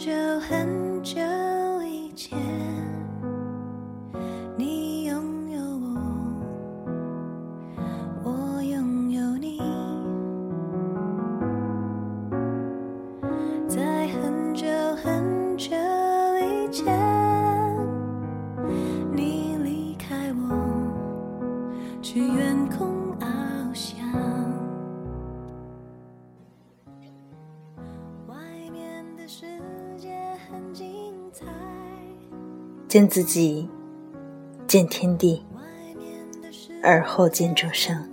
就很见自己，见天地，而后见众生。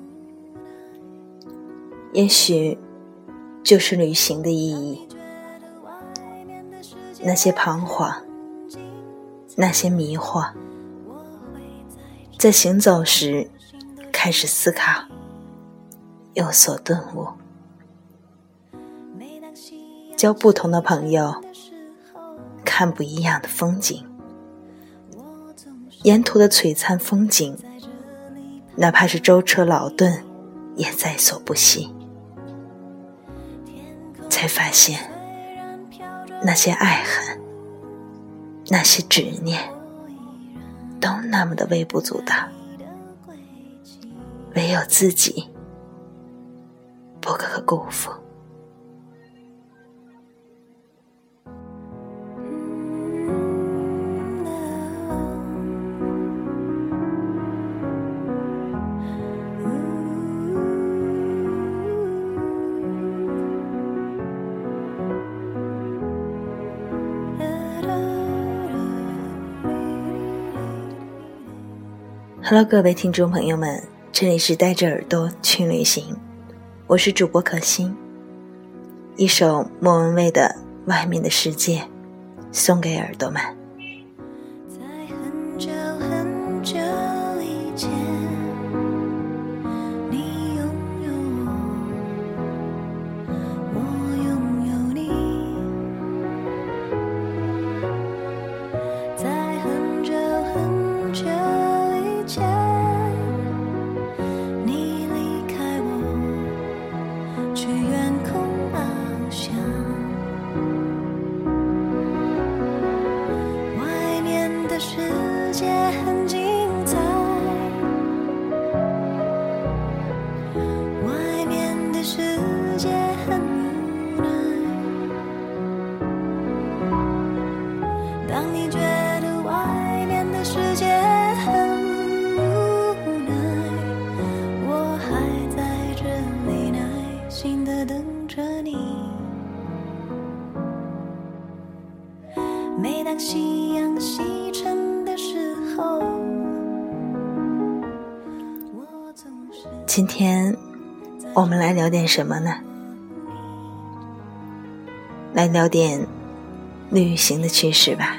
也许，就是旅行的意义。那些彷徨，那些迷惑，在行走时开始思考，有所顿悟。交不同的朋友，看不一样的风景，沿途的璀璨风景，哪怕是舟车劳顿，也在所不惜。才发现，那些爱恨，那些执念，都那么的微不足道，唯有自己不可辜负。Hello，各位听众朋友们，这里是带着耳朵去旅行，我是主播可心。一首莫文蔚的《外面的世界》，送给耳朵们。我们来聊点什么呢？来聊点旅行的趣事吧。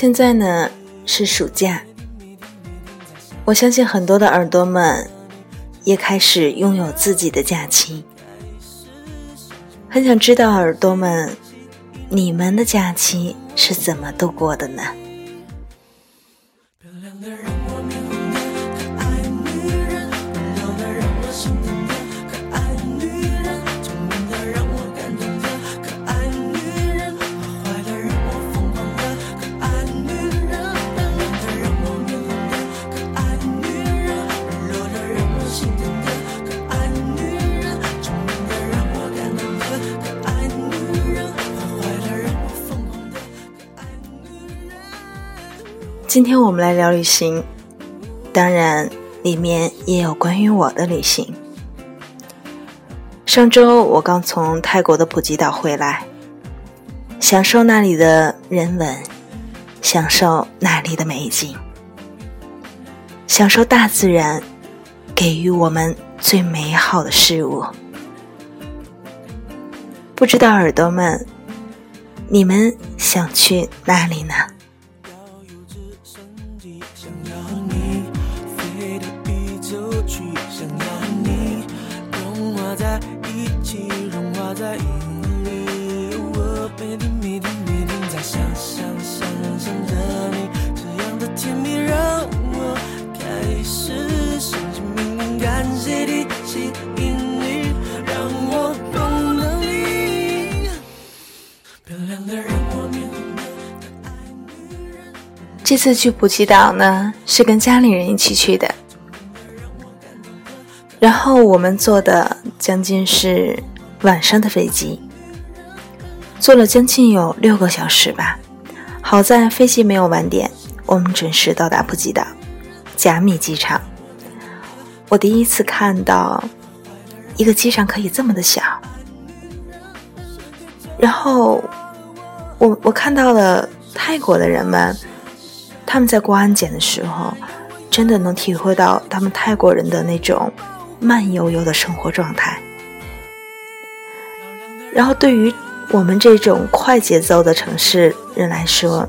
现在呢是暑假，我相信很多的耳朵们也开始拥有自己的假期。很想知道耳朵们，你们的假期是怎么度过的呢？今天我们来聊旅行，当然里面也有关于我的旅行。上周我刚从泰国的普吉岛回来，享受那里的人文，享受那里的美景，享受大自然给予我们最美好的事物。不知道耳朵们，你们想去哪里呢？在云里。我每天每天每天在想想想想着你，这样的甜蜜让我开始相信命运，感谢地吸引力，让我懂得你。漂亮的让我面红的可爱女人。这次去普吉岛呢，是跟家里人一起去的。然后我们坐的将近是晚上的飞机，坐了将近有六个小时吧。好在飞机没有晚点，我们准时到达普吉岛甲米机场。我第一次看到一个机场可以这么的小。然后我我看到了泰国的人们。他们在过安检的时候，真的能体会到他们泰国人的那种慢悠悠的生活状态。然后，对于我们这种快节奏的城市人来说，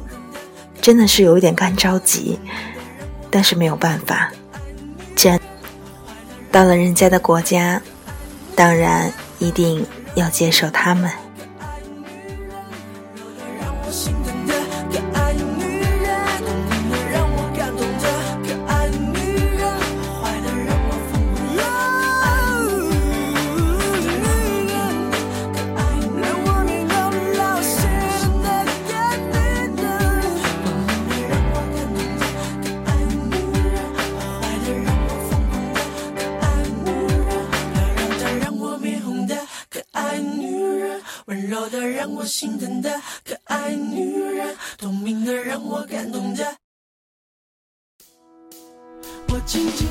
真的是有一点干着急，但是没有办法。既然到了人家的国家，当然一定要接受他们。让我心疼的可爱女人，聪明的让我感动的。我静静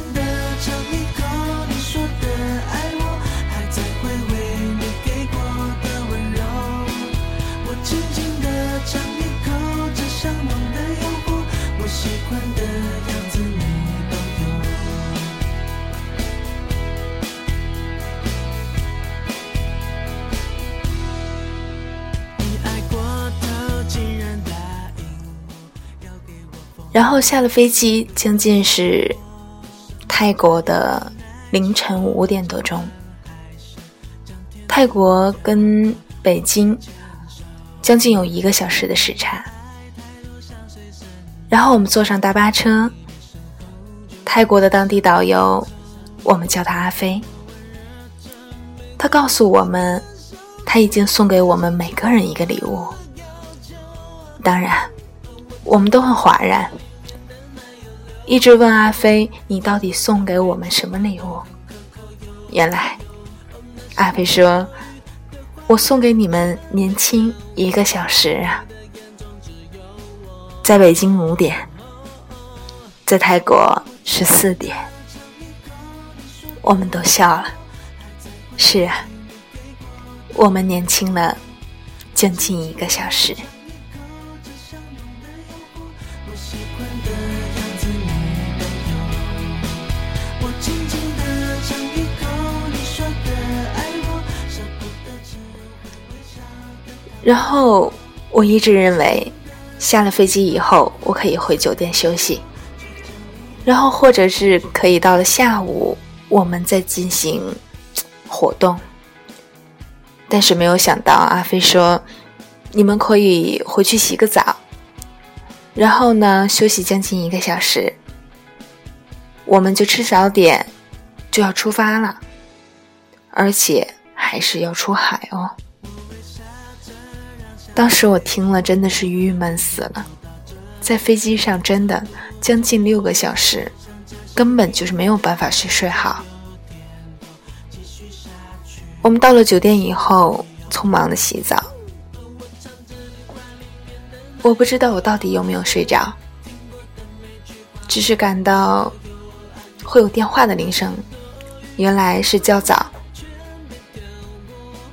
然后下了飞机，将近是泰国的凌晨五点多钟。泰国跟北京将近有一个小时的时差。然后我们坐上大巴车，泰国的当地导游，我们叫他阿飞，他告诉我们，他已经送给我们每个人一个礼物。当然，我们都很哗然。一直问阿飞：“你到底送给我们什么礼物？”原来，阿飞说：“我送给你们年轻一个小时啊！”在北京五点，在泰国十四点，我们都笑了。是啊，我们年轻了将近一个小时。然后我一直认为，下了飞机以后，我可以回酒店休息，然后或者是可以到了下午，我们再进行活动。但是没有想到阿飞说：“你们可以回去洗个澡，然后呢休息将近一个小时，我们就吃早点，就要出发了，而且还是要出海哦。”当时我听了真的是郁闷死了，在飞机上真的将近六个小时，根本就是没有办法去睡好。我们到了酒店以后，匆忙的洗澡。我不知道我到底有没有睡着，只是感到会有电话的铃声，原来是叫早。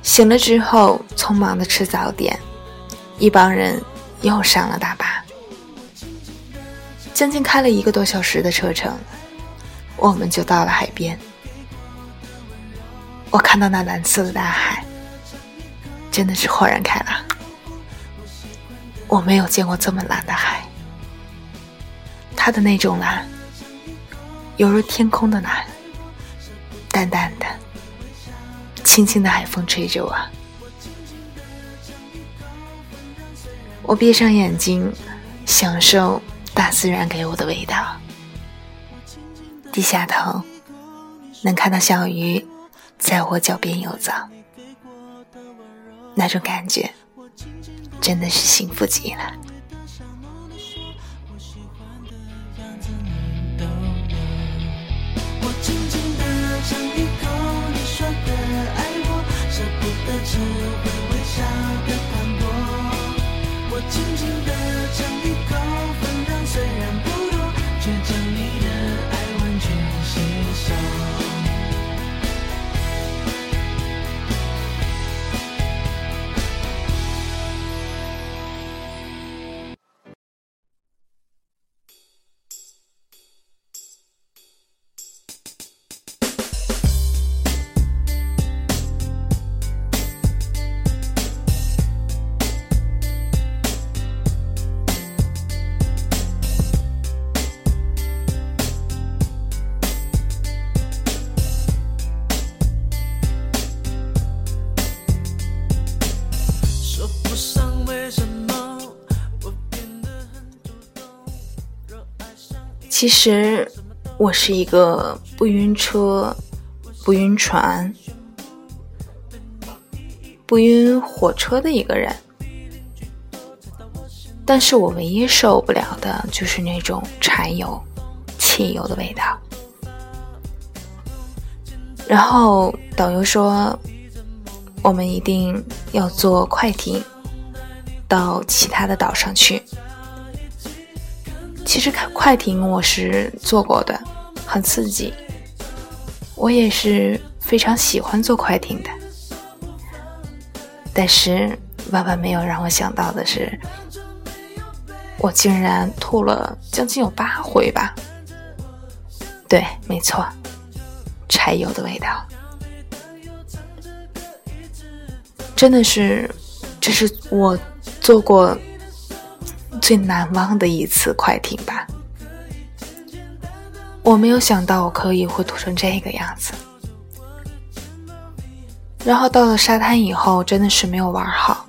醒了之后，匆忙的吃早点，一帮人又上了大巴，将近开了一个多小时的车程，我们就到了海边。我看到那蓝色的大海，真的是豁然开朗。我没有见过这么蓝的海，它的那种蓝，犹如天空的蓝，淡淡的，轻轻的海风吹着我。我闭上眼睛，享受大自然给我的味道。低下头，能看到小鱼。在我脚边游走，那种感觉真的是幸福极了。我轻轻地尝一口你说的爱我，舍不得只会微笑的。我轻轻地尝一口，分量虽然其实我是一个不晕车、不晕船、不晕火车的一个人，但是我唯一受不了的就是那种柴油、汽油的味道。然后导游说，我们一定要坐快艇到其他的岛上去。其实开快艇我是坐过的，很刺激。我也是非常喜欢坐快艇的，但是万万没有让我想到的是，我竟然吐了将近有八回吧。对，没错，柴油的味道，真的是，这是我坐过最难忘的一次快艇吧。我没有想到我可以会涂成这个样子。然后到了沙滩以后，真的是没有玩好。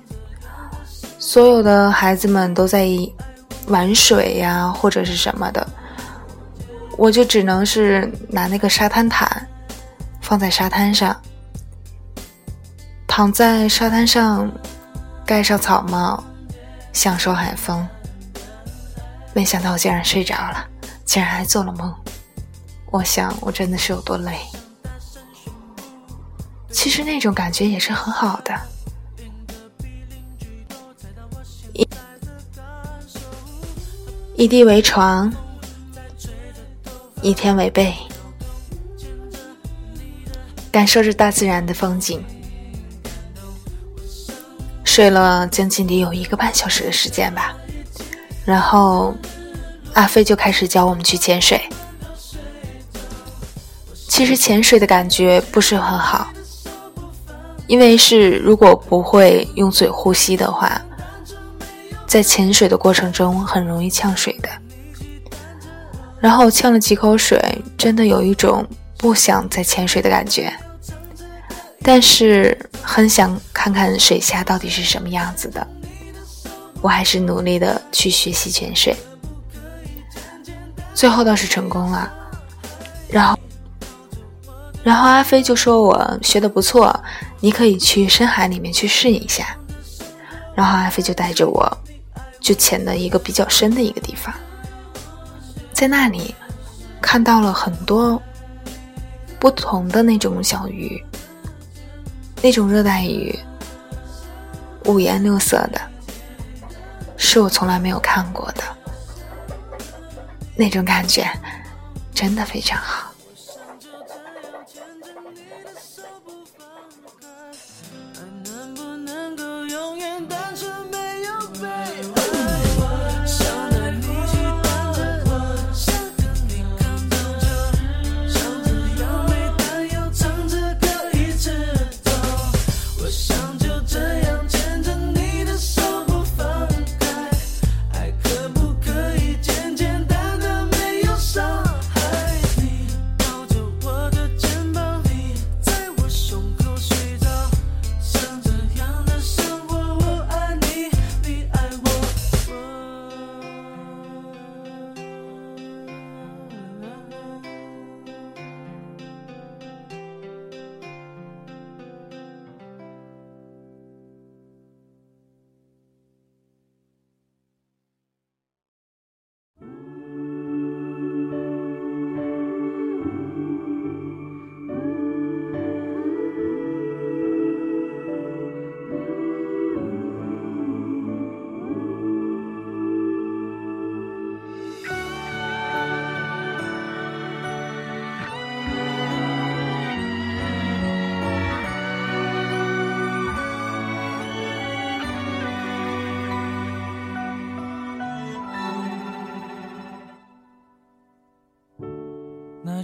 所有的孩子们都在玩水呀，或者是什么的，我就只能是拿那个沙滩毯放在沙滩上，躺在沙滩上，盖上草帽，享受海风。没想到我竟然睡着了，竟然还做了梦。我想我真的是有多累。其实那种感觉也是很好的。一一地为床，一天为被，感受着大自然的风景。睡了将近得有一个半小时的时间吧，然后阿飞就开始教我们去潜水。其实潜水的感觉不是很好，因为是如果不会用嘴呼吸的话，在潜水的过程中很容易呛水的。然后呛了几口水，真的有一种不想再潜水的感觉。但是很想看看水下到底是什么样子的。我还是努力的去学习潜水，最后倒是成功了。然后，然后阿飞就说我学的不错，你可以去深海里面去试一下。然后阿飞就带着我，就潜了一个比较深的一个地方，在那里看到了很多不同的那种小鱼，那种热带鱼，五颜六色的。是我从来没有看过的，那种感觉真的非常好。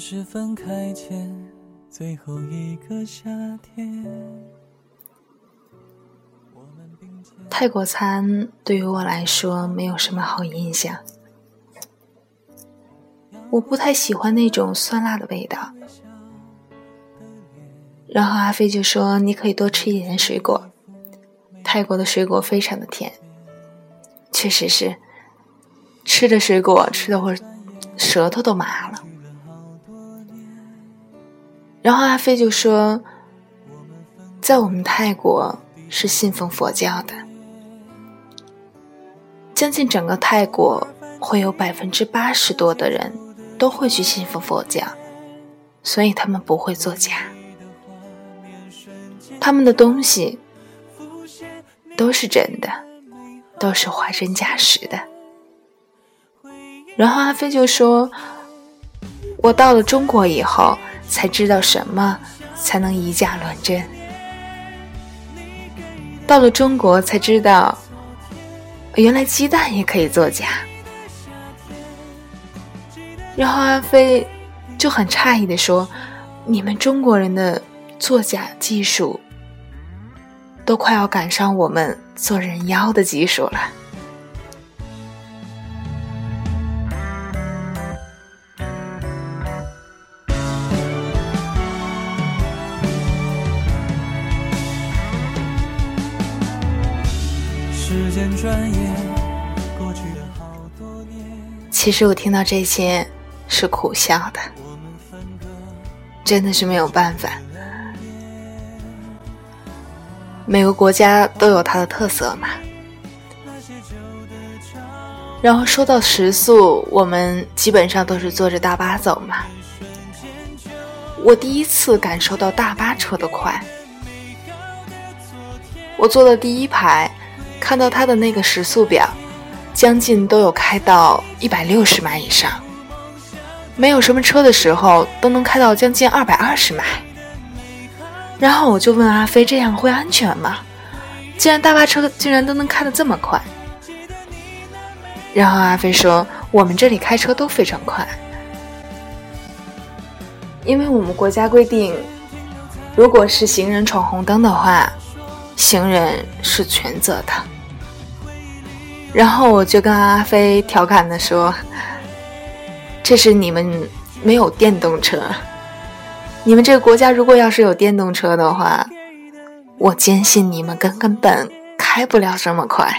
是分开前最后一个夏天。泰国餐对于我来说没有什么好印象，我不太喜欢那种酸辣的味道。然后阿飞就说：“你可以多吃一点水果，泰国的水果非常的甜。”确实是，吃的水果吃的我舌头都麻了。然后阿飞就说，在我们泰国是信奉佛教的，将近整个泰国会有百分之八十多的人都会去信奉佛教，所以他们不会作假，他们的东西都是真的，都是货真价实的。然后阿飞就说，我到了中国以后。才知道什么才能以假乱真。到了中国才知道，原来鸡蛋也可以作假。然后阿飞就很诧异的说：“你们中国人的作假技术，都快要赶上我们做人妖的技术了。”其实我听到这些是苦笑的，真的是没有办法。每个国家都有它的特色嘛。然后说到时速，我们基本上都是坐着大巴走嘛。我第一次感受到大巴车的快，我坐的第一排，看到它的那个时速表。将近都有开到一百六十迈以上，没有什么车的时候都能开到将近二百二十迈。然后我就问阿飞：“这样会安全吗？既然大巴车竟然都能开得这么快。”然后阿飞说：“我们这里开车都非常快，因为我们国家规定，如果是行人闯红灯的话，行人是全责的。”然后我就跟阿飞调侃的说：“这是你们没有电动车，你们这个国家如果要是有电动车的话，我坚信你们根根本开不了这么快。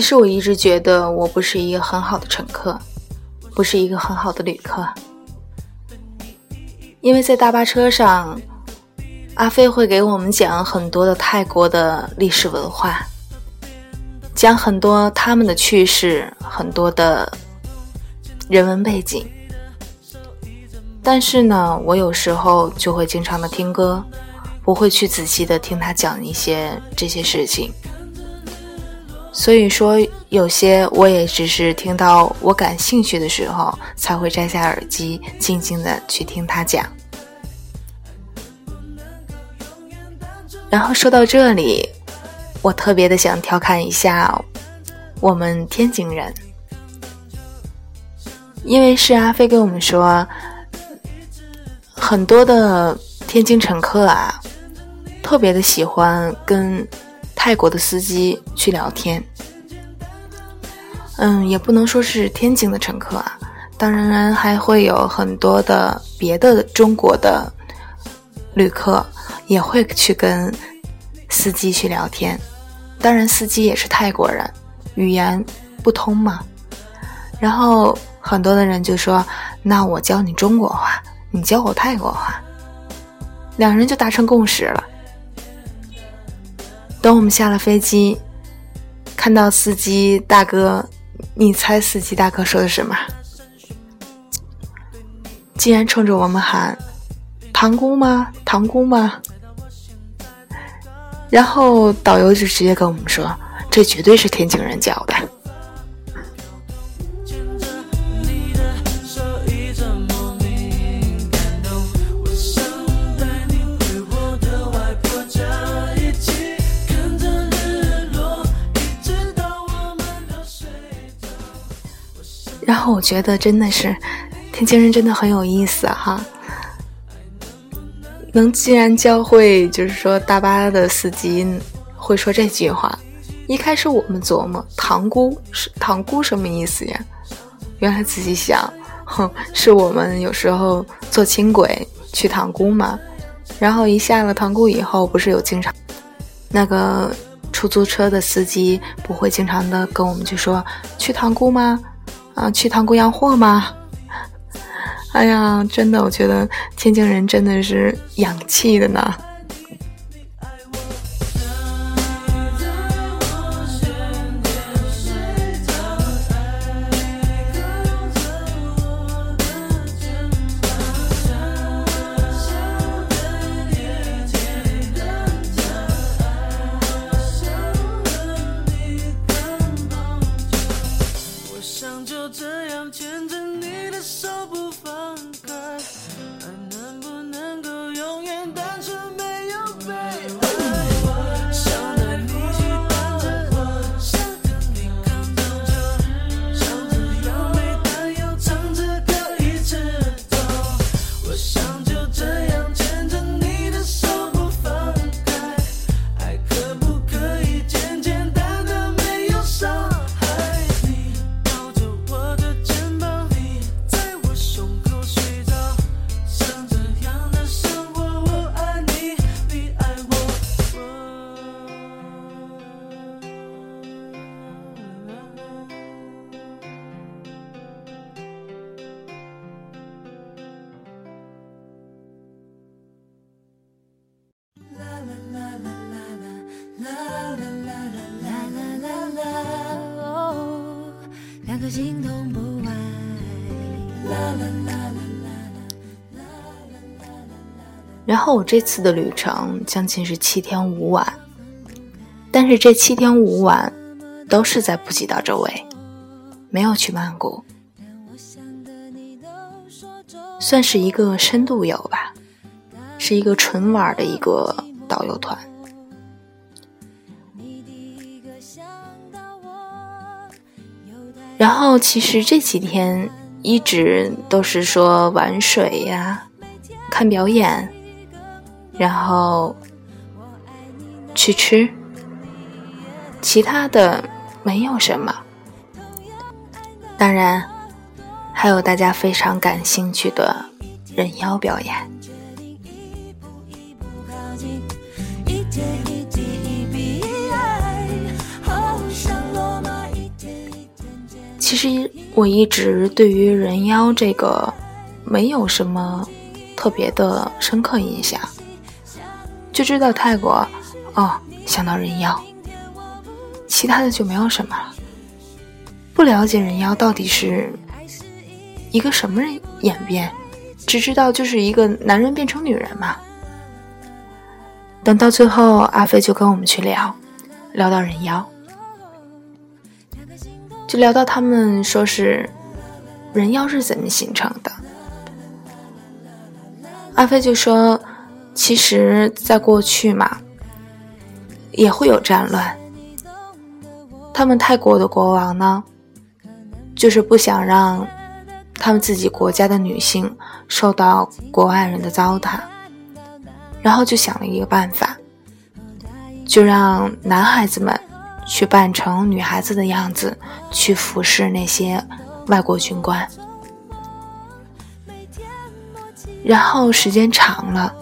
其实我一直觉得我不是一个很好的乘客，不是一个很好的旅客，因为在大巴车上，阿飞会给我们讲很多的泰国的历史文化，讲很多他们的趣事，很多的人文背景。但是呢，我有时候就会经常的听歌，不会去仔细的听他讲一些这些事情。所以说，有些我也只是听到我感兴趣的时候，才会摘下耳机，静静的去听他讲。然后说到这里，我特别的想调侃一下我们天津人，因为是阿飞跟我们说，很多的天津乘客啊，特别的喜欢跟泰国的司机去聊天。嗯，也不能说是天津的乘客啊，当然还会有很多的别的中国的旅客也会去跟司机去聊天。当然，司机也是泰国人，语言不通嘛。然后很多的人就说：“那我教你中国话，你教我泰国话。”两人就达成共识了。等我们下了飞机，看到司机大哥，你猜司机大哥说的什么？竟然冲着我们喊“堂姑吗？堂姑吗？”然后导游就直接跟我们说：“这绝对是天津人教的。”然后我觉得真的是天津人真的很有意思哈，能既然教会就是说大巴的司机会说这句话。一开始我们琢磨塘沽是塘沽什么意思呀？原来仔细想，哼，是我们有时候坐轻轨去塘沽嘛，然后一下了塘沽以后，不是有经常那个出租车的司机不会经常的跟我们就说去塘沽吗？啊，去趟贵阳货吗？哎呀，真的，我觉得天津人真的是洋气的呢。我这次的旅程将近是七天五晚，但是这七天五晚都是在普吉岛周围，没有去曼谷，算是一个深度游吧，是一个纯玩的一个导游团。然后其实这几天一直都是说玩水呀、看表演，然后去吃，其他的没有什么。当然，还有大家非常感兴趣的人妖表演。其实我一直对于人妖这个没有什么特别的深刻印象，就知道泰国，哦，想到人妖，其他的就没有什么了。不了解人妖到底是一个什么人演变，只知道就是一个男人变成女人嘛。等到最后，阿飞就跟我们去聊，聊到人妖。就聊到他们说是人妖是怎么形成的，阿飞就说，其实，在过去嘛，也会有战乱。他们泰国的国王呢，就是不想让他们自己国家的女性受到国外人的糟蹋，然后就想了一个办法，就让男孩子们。去扮成女孩子的样子，去服侍那些外国军官。然后时间长了，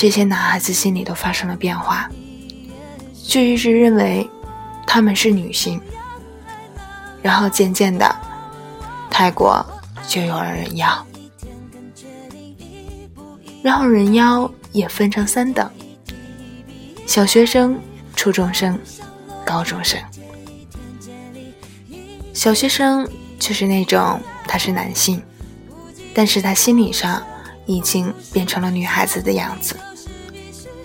这些男孩子心里都发生了变化，就一直认为他们是女性。然后渐渐的，泰国就有了人妖。然后人妖也分成三等：小学生、初中生。高中生，小学生就是那种他是男性，但是他心理上已经变成了女孩子的样子，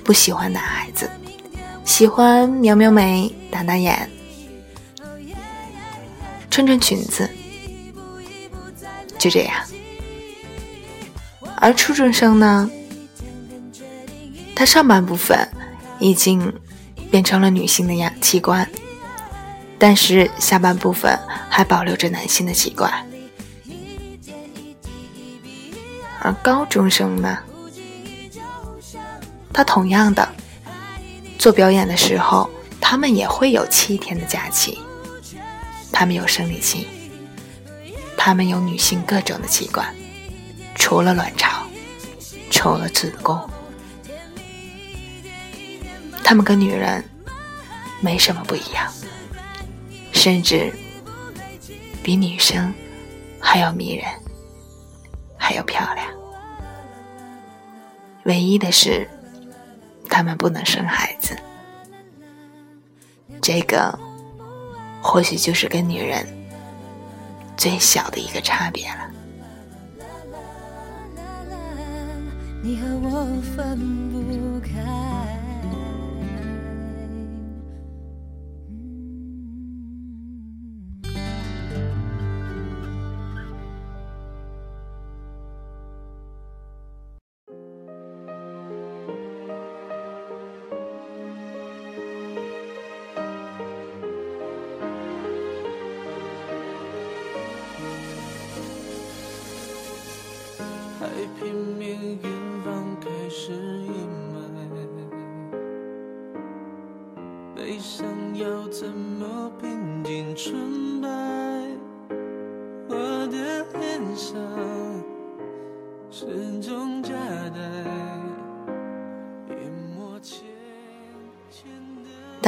不喜欢男孩子，喜欢描描眉、打打眼、穿穿裙子，就这样。而初中生呢，他上半部分已经。变成了女性的样器官，但是下半部分还保留着男性的器官。而高中生呢，他同样的做表演的时候，他们也会有七天的假期，他们有生理期，他们有女性各种的器官，除了卵巢，除了子宫。他们跟女人没什么不一样，甚至比女生还要迷人，还要漂亮。唯一的是，他们不能生孩子。这个或许就是跟女人最小的一个差别了。你和我分不开。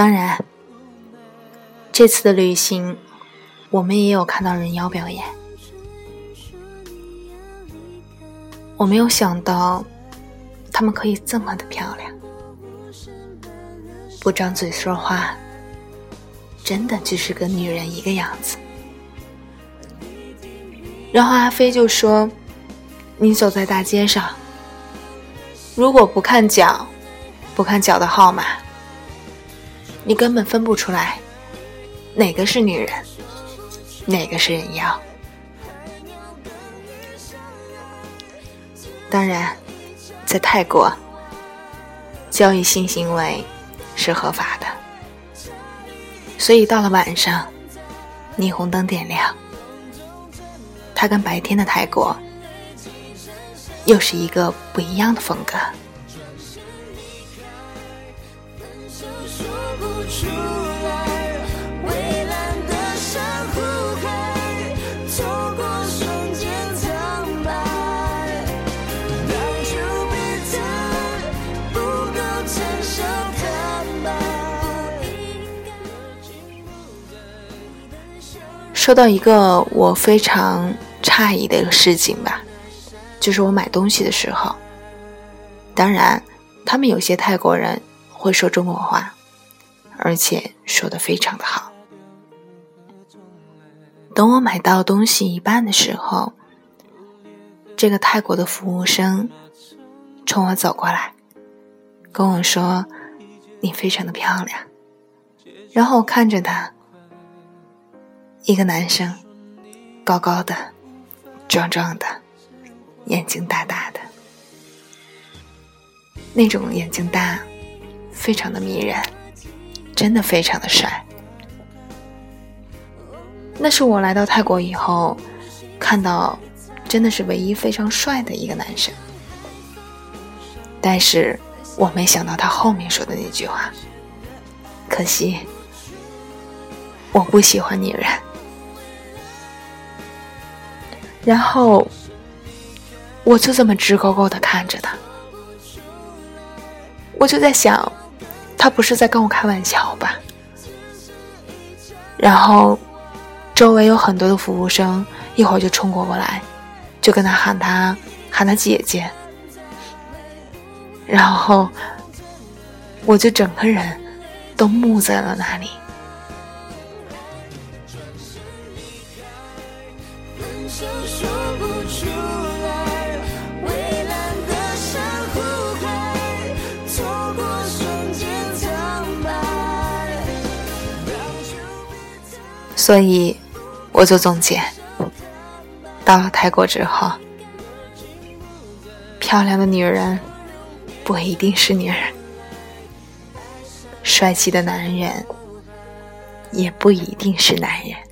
当然，这次的旅行，我们也有看到人妖表演。我没有想到，他们可以这么的漂亮。不张嘴说话，真的就是跟女人一个样子。然后阿飞就说：“你走在大街上，如果不看脚，不看脚的号码，你根本分不出来哪个是女人，哪个是人妖。当然，在泰国，交易性行为是合法的，所以到了晚上，霓虹灯点亮。”它跟白天的泰国又是一个不一样的风格。说到一个我非常。诧异的一个事情吧，就是我买东西的时候，当然，他们有些泰国人会说中国话，而且说的非常的好。等我买到东西一半的时候，这个泰国的服务生冲我走过来，跟我说：“你非常的漂亮。”然后我看着他，一个男生，高高的。壮壮的，眼睛大大的，那种眼睛大，非常的迷人，真的非常的帅。那是我来到泰国以后看到，真的是唯一非常帅的一个男生。但是我没想到他后面说的那句话，可惜，我不喜欢女人。然后，我就这么直勾勾的看着他，我就在想，他不是在跟我开玩笑吧？然后，周围有很多的服务生，一会儿就冲过过来，就跟他喊他喊他姐姐。然后，我就整个人都木在了那里。所以，我做总结：到了泰国之后，漂亮的女人不一定是女人，帅气的男人也不一定是男人。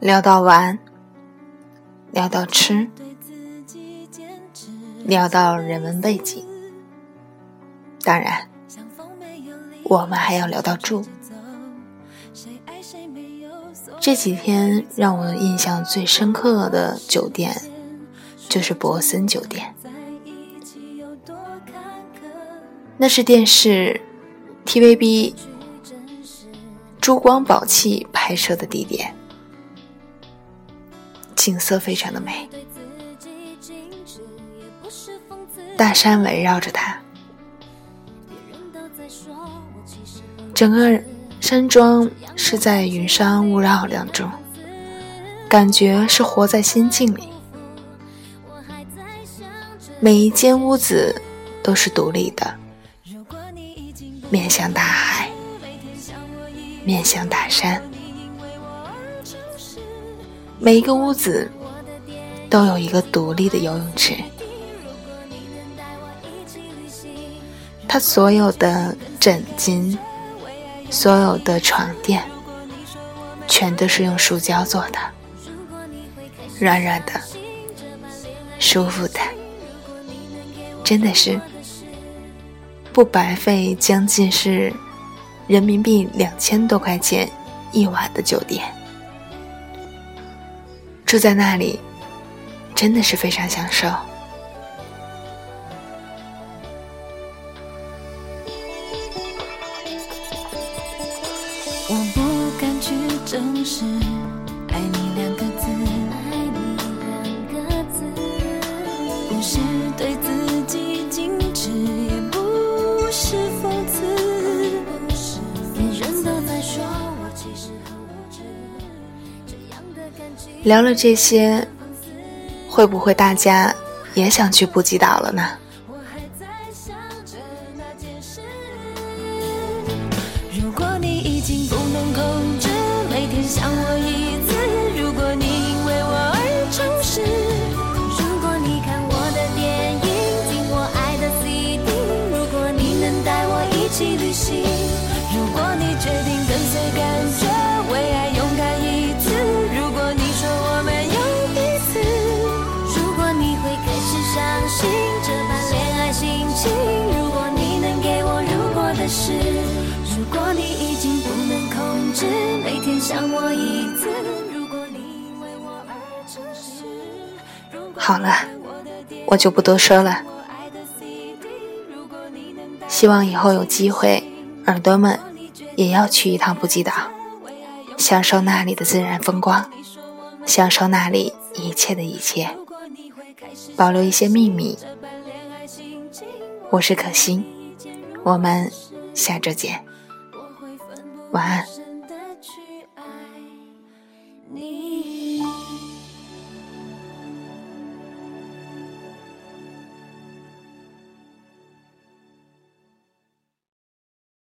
聊到玩，聊到吃，聊到人文背景，当然，我们还要聊到住。这几天让我印象最深刻的酒店，就是博森酒店，那是电视。TVB 珠光宝气拍摄的地点，景色非常的美，大山围绕着它，整个山庄是在云山雾绕当中，感觉是活在仙境里，每一间屋子都是独立的。面向大海，面向大山，每一个屋子都有一个独立的游泳池。它所有的枕巾，所有的床垫，全都是用塑胶做的，软软的，舒服的，真的是不白费将近是人民币两千多块钱一晚的酒店。住在那里，真的是非常享受。聊了这些，会不会大家也想去布吉岛了呢？想我一次，如果你为我而诚实，如果好了我就不多说了。希望以后有机会，耳朵们也要去一趟布吉岛，享受那里的自然风光，享受那里一切的一切，保留一些秘密。我是可心，我们下周见，晚安。你。